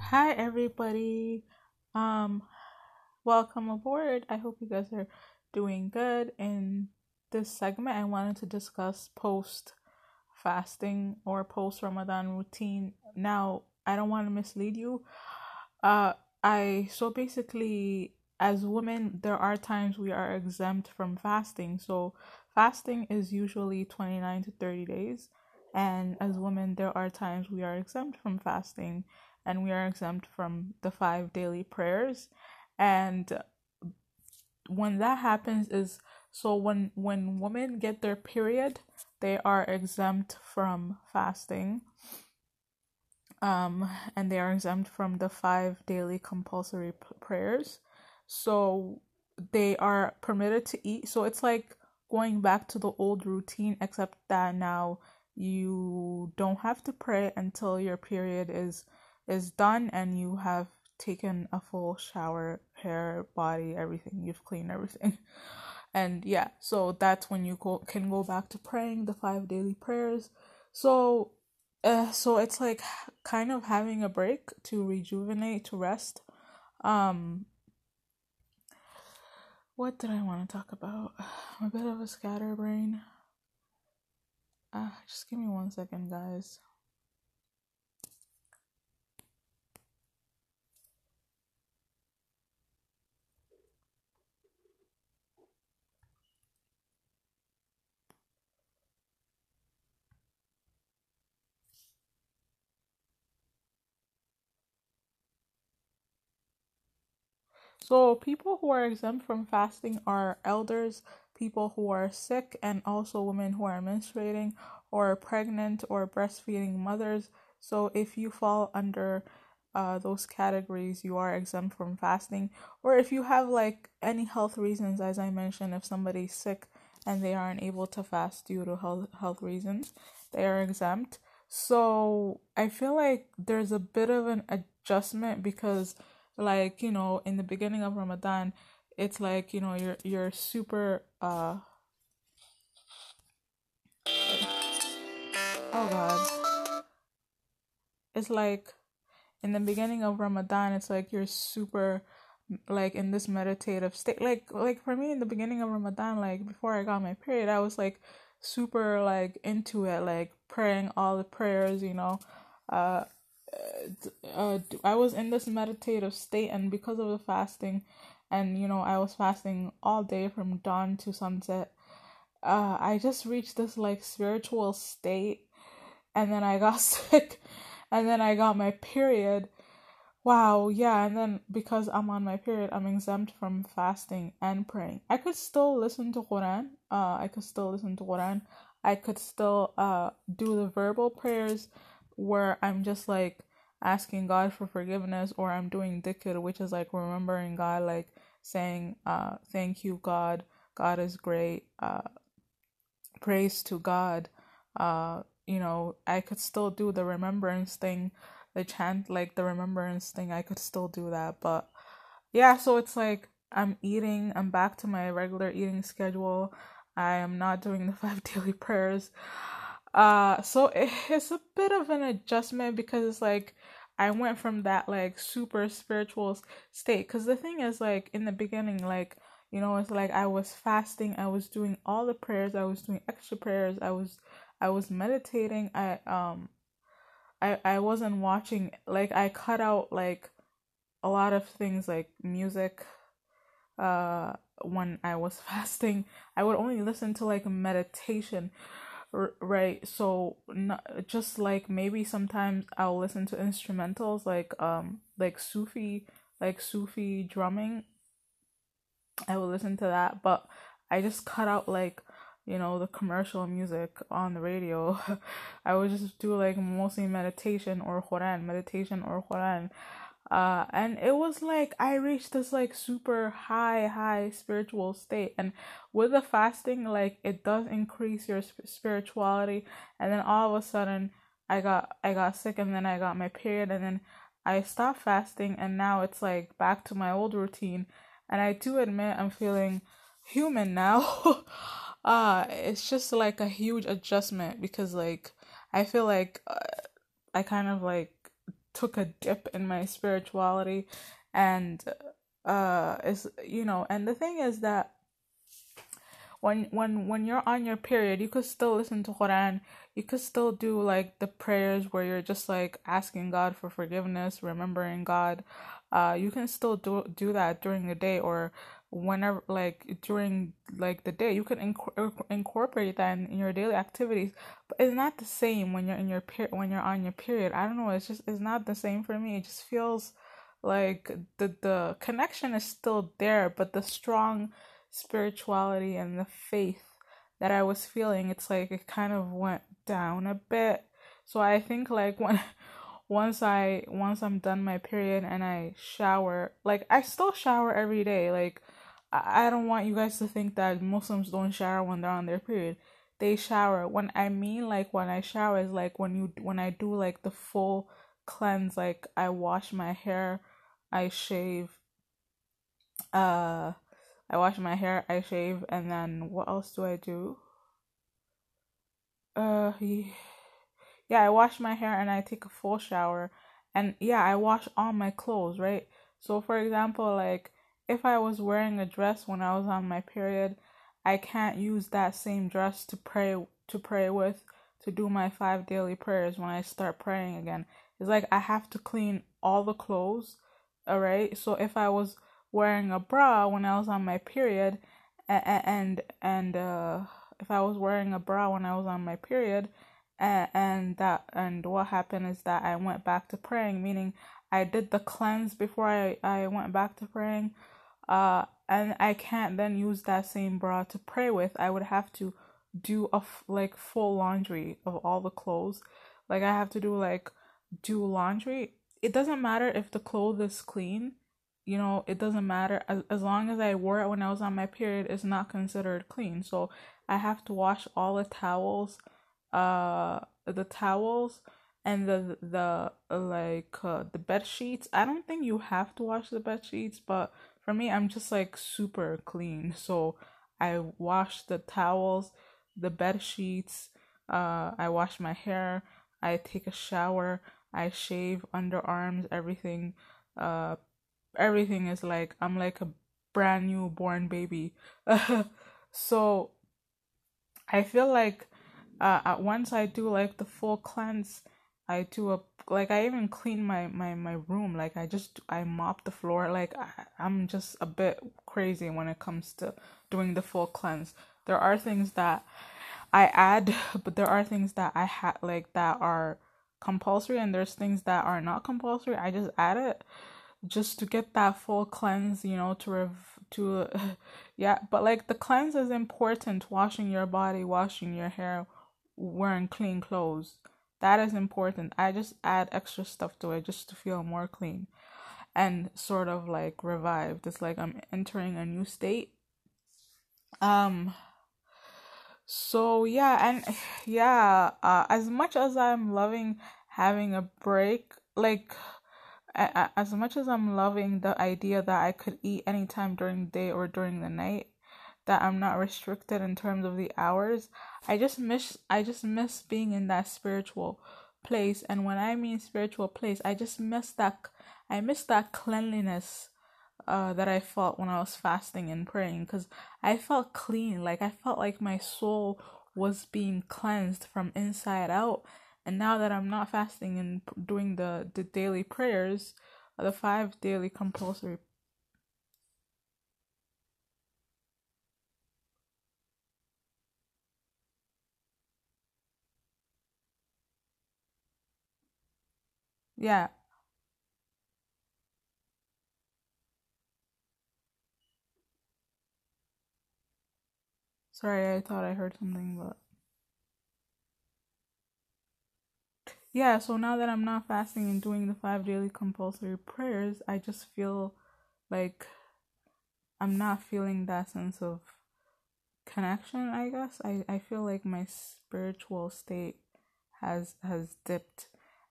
Hi everybody. Um welcome aboard. I hope you guys are doing good. In this segment I wanted to discuss post fasting or post Ramadan routine. Now, I don't want to mislead you. Uh I so basically as women there are times we are exempt from fasting. So fasting is usually 29 to 30 days and as women there are times we are exempt from fasting and we are exempt from the five daily prayers. And when that happens is so when when women get their period they are exempt from fasting um and they are exempt from the five daily compulsory p- prayers. So they are permitted to eat. So it's like going back to the old routine except that now you don't have to pray until your period is is done and you have taken a full shower, hair, body, everything. You've cleaned everything. And yeah, so that's when you go, can go back to praying the five daily prayers. So uh, so it's like kind of having a break to rejuvenate, to rest. Um what did I want to talk about? I'm a bit of a scatterbrain. Uh, just give me one second, guys. So, people who are exempt from fasting are elders, people who are sick, and also women who are menstruating or pregnant or breastfeeding mothers. So, if you fall under uh, those categories, you are exempt from fasting. Or if you have like any health reasons, as I mentioned, if somebody's sick and they aren't able to fast due to health, health reasons, they are exempt. So, I feel like there's a bit of an adjustment because like you know in the beginning of ramadan it's like you know you're you're super uh oh god. It's like in the beginning of ramadan it's like you're super like in this meditative state. Like like for me in the beginning of ramadan like before i got my period i was like super like into it like praying all the prayers you know uh uh, I was in this meditative state, and because of the fasting, and you know, I was fasting all day from dawn to sunset. Uh, I just reached this like spiritual state, and then I got sick, and then I got my period. Wow, yeah, and then because I'm on my period, I'm exempt from fasting and praying. I could still listen to Quran. Uh, I could still listen to Quran. I could still uh do the verbal prayers where I'm just like asking God for forgiveness or I'm doing dhikr which is like remembering God like saying uh thank you God. God is great. Uh praise to God. Uh you know I could still do the remembrance thing the chant like the remembrance thing I could still do that but yeah so it's like I'm eating I'm back to my regular eating schedule. I am not doing the five daily prayers uh so it's a bit of an adjustment because it's like I went from that like super spiritual state. Cuz the thing is like in the beginning like you know it's like I was fasting I was doing all the prayers I was doing extra prayers I was I was meditating I um I I wasn't watching like I cut out like a lot of things like music uh when I was fasting. I would only listen to like meditation right so not, just like maybe sometimes i'll listen to instrumentals like um like sufi like sufi drumming. I will listen to that but i just cut out like you know the commercial music on the radio. I would just do like mostly meditation or quran meditation or quran uh and it was like i reached this like super high high spiritual state. And with the fasting like it does increase your sp- spirituality. And then all of a sudden i got i got sick and then i got my period and then i stopped fasting and now it's like back to my old routine. And i do admit i'm feeling human now. Uh it's just like a huge adjustment because like i feel like uh, i kind of like took a dip in my spirituality and uh is you know and the thing is that when when when you're on your period you could still listen to quran. You could still do like the prayers where you're just like asking god for forgiveness remembering god. Uh you can still do do that during the day or whenever like during like the day you can inc- incorporate that in, in, your daily activities but it's not the same when you're in your period when you're on your period. I don't know it's just it's not the same for me. It just feels like the the connection is still there but the strong spirituality and the faith that i was feeling it's like it kind of went down a bit. So i think like when once i once i'm done my period and i shower like i still shower every day like I don't want you guys to think that Muslims don't shower when they're on their period. They shower. When I mean like when I shower is like when you when I do like the full cleanse, like I wash my hair, I shave. Uh, I wash my hair, I shave, and then what else do I do? Uh, yeah, I wash my hair and I take a full shower, and yeah, I wash all my clothes, right? So for example, like if I was wearing a dress when I was on my period, I can't use that same dress to pray to pray with to do my five daily prayers when I start praying again. It's like I have to clean all the clothes, all right? So if I was wearing a bra when I was on my period and and, uh if I was wearing a bra when I was on my period and, and that and what happened is that I went back to praying meaning I did the cleanse before I, I went back to praying uh, and I can't then use that same bra to pray with. I would have to do a f- like full laundry of all the clothes. Like I have to do like do laundry. It doesn't matter if the clothes is clean. You know, it doesn't matter as as long as I wore it when I was on my period. It's not considered clean. So I have to wash all the towels, uh, the towels and the the like uh, the bed sheets. I don't think you have to wash the bed sheets, but for me, I'm just like super clean. So I wash the towels, the bed sheets, uh, I wash my hair, I take a shower, I shave underarms, everything. Uh, everything is like I'm like a brand new born baby. so I feel like uh, once I do like the full cleanse, I do a like I even clean my my my room like I just I mop the floor like I, I'm just a bit crazy when it comes to doing the full cleanse. There are things that I add, but there are things that I had like that are compulsory and there's things that are not compulsory. I just add it just to get that full cleanse, you know, to rev- to yeah, but like the cleanse is important, washing your body, washing your hair, wearing clean clothes that is important. I just add extra stuff to it just to feel more clean and sort of like revived. It's like I'm entering a new state. Um so yeah, and yeah, uh, as much as I'm loving having a break, like as much as I'm loving the idea that I could eat anytime during the day or during the night, that I'm not restricted in terms of the hours. I just miss I just miss being in that spiritual place and when I mean spiritual place, I just miss that I miss that cleanliness uh that I felt when I was fasting and praying cuz I felt clean, like I felt like my soul was being cleansed from inside out. And now that I'm not fasting and doing the the daily prayers, the five daily compulsory Yeah. Sorry, I thought I heard something, but yeah, so now that I'm not fasting and doing the five daily compulsory prayers, I just feel like I'm not feeling that sense of connection, I guess. I, I feel like my spiritual state has has dipped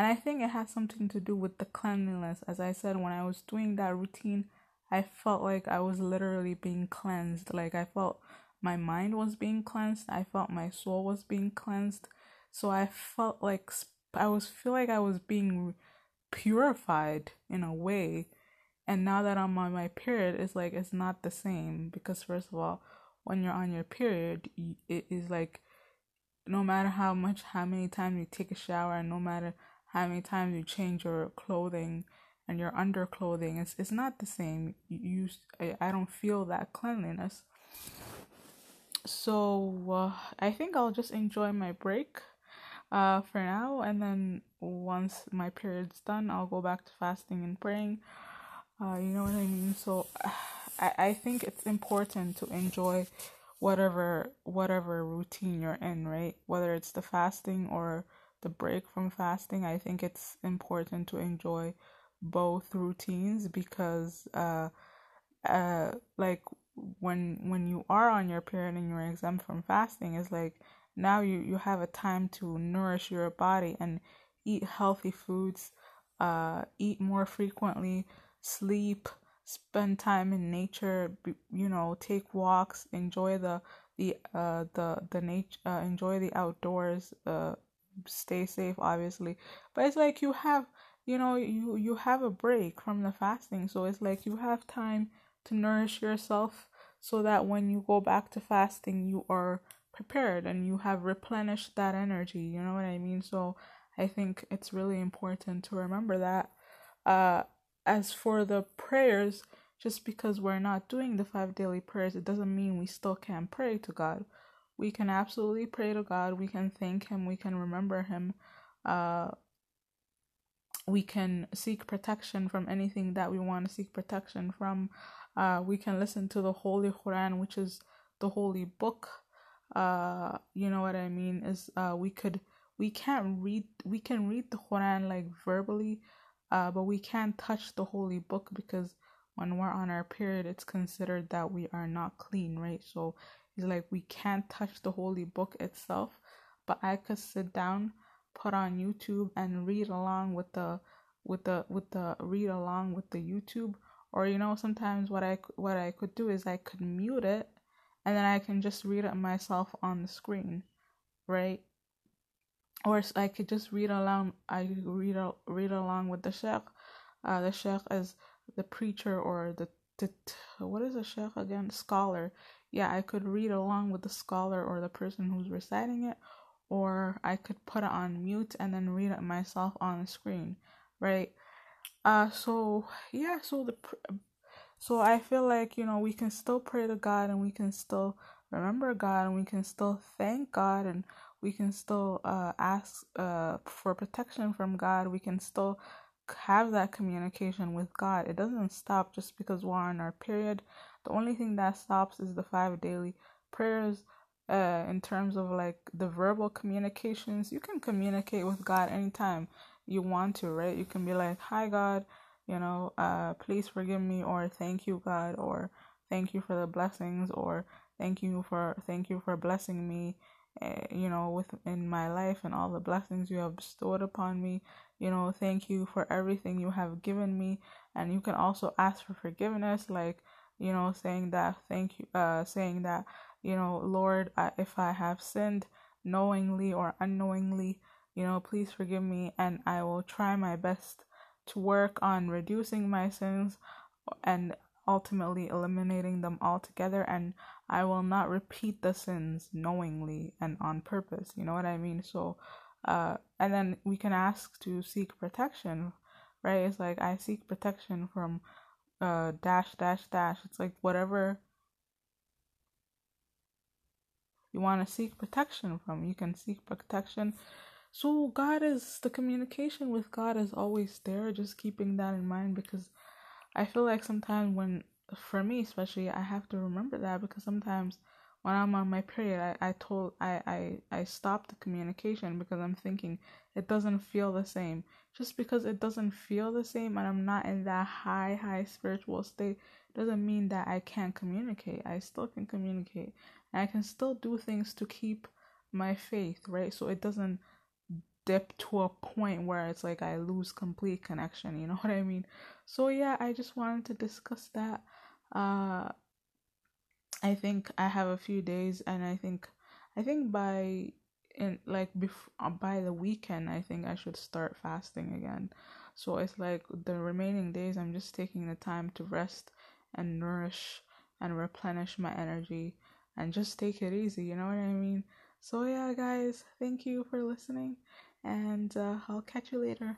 and I think it has something to do with the cleanliness. As I said, when I was doing that routine, I felt like I was literally being cleansed. Like I felt my mind was being cleansed. I felt my soul was being cleansed. So I felt like I was feel like I was being purified in a way and now that I'm on my period it's like it's not the same because first of all when you're on your period it is like no matter how much how many times you take a shower and no matter how many times you change your clothing and your underclothing it's, it's not the same. You, you I don't feel that cleanliness. So uh, i think i'll just enjoy my break uh, for now and then once my period's done i'll go back to fasting and praying. Uh, you know what i mean? So I, I think it's important to enjoy whatever whatever routine you're in right? Whether it's the fasting or the break from fasting i think it's important to enjoy both routines because uh uh like when when you are on your period and you're exempt from fasting is like now you you have a time to nourish your body and eat healthy foods uh eat more frequently sleep spend time in nature you know take walks enjoy the the uh the the nature uh, enjoy the outdoors uh stay safe obviously. But it's like you have you know you you have a break from the fasting. So it's like you have time to nourish yourself so that when you go back to fasting you are prepared and you have replenished that energy. You know what i mean? So i think it's really important to remember that. Uh as for the prayers just because we're not doing the five daily prayers it doesn't mean we still can't pray to god we can absolutely pray to god we can thank him we can remember him uh we can seek protection from anything that we want to seek protection from. Uh, we can listen to the Holy Quran, which is the holy book. Uh, you know what I mean? Is uh, we could we can't read we can read the Quran like verbally, uh, but we can't touch the holy book because when we're on our period, it's considered that we are not clean, right? So it's like we can't touch the holy book itself, but I could sit down put on YouTube and read along with the with the with the read along with the YouTube. Or you know sometimes what I what I could do is I could mute it and then I can just read it myself on the screen right? Or I could just read along I read read along with the sheikh. Uh, the sheikh is the preacher or the what is a sheikh again? Scholar yeah I could read along with the scholar or the person who's reciting it or I could put it on mute and then read it myself on the screen, right? Uh, so yeah, so the so I feel like you know we can still pray to God and we can still remember God and we can still thank God and we can still uh ask uh for protection from God. We can still have that communication with God. It doesn't stop just because we're on our period. The only thing that stops is the five daily prayers uh, in terms of like the verbal communications, you can communicate with God anytime you want to, right? You can be like, "Hi God, you know, uh, please forgive me," or "Thank you God," or "Thank you for the blessings," or "Thank you for thank you for blessing me." Uh, you know, with in my life and all the blessings you have bestowed upon me. You know, thank you for everything you have given me. And you can also ask for forgiveness, like you know, saying that thank you, uh, saying that you know, Lord, I, if I have sinned knowingly or unknowingly, you know, please forgive me and I will try my best to work on reducing my sins and ultimately eliminating them altogether and I will not repeat the sins knowingly and on purpose. You know what I mean? So uh and then we can ask to seek protection, right? It's like I seek protection from uh dash dash dash. It's like whatever you want to seek protection from. You can seek protection. So God is the communication with God is always there. Just keeping that in mind because I feel like sometimes when for me especially I have to remember that because sometimes when I'm on my period I, I told I, I I stop the communication because I'm thinking it doesn't feel the same. Just because it doesn't feel the same and I'm not in that high, high spiritual state doesn't mean that I can't communicate. I still can communicate. And I can still do things to keep my faith, right? So it doesn't dip to a point where it's like I lose complete connection, you know what I mean? So yeah, I just wanted to discuss that. Uh I think I have a few days and I think I think by in like before by the weekend I think I should start fasting again. So it's like the remaining days, I'm just taking the time to rest and nourish and replenish my energy and just take it easy. You know what I mean? So, yeah, guys, thank you for listening, and uh, I'll catch you later.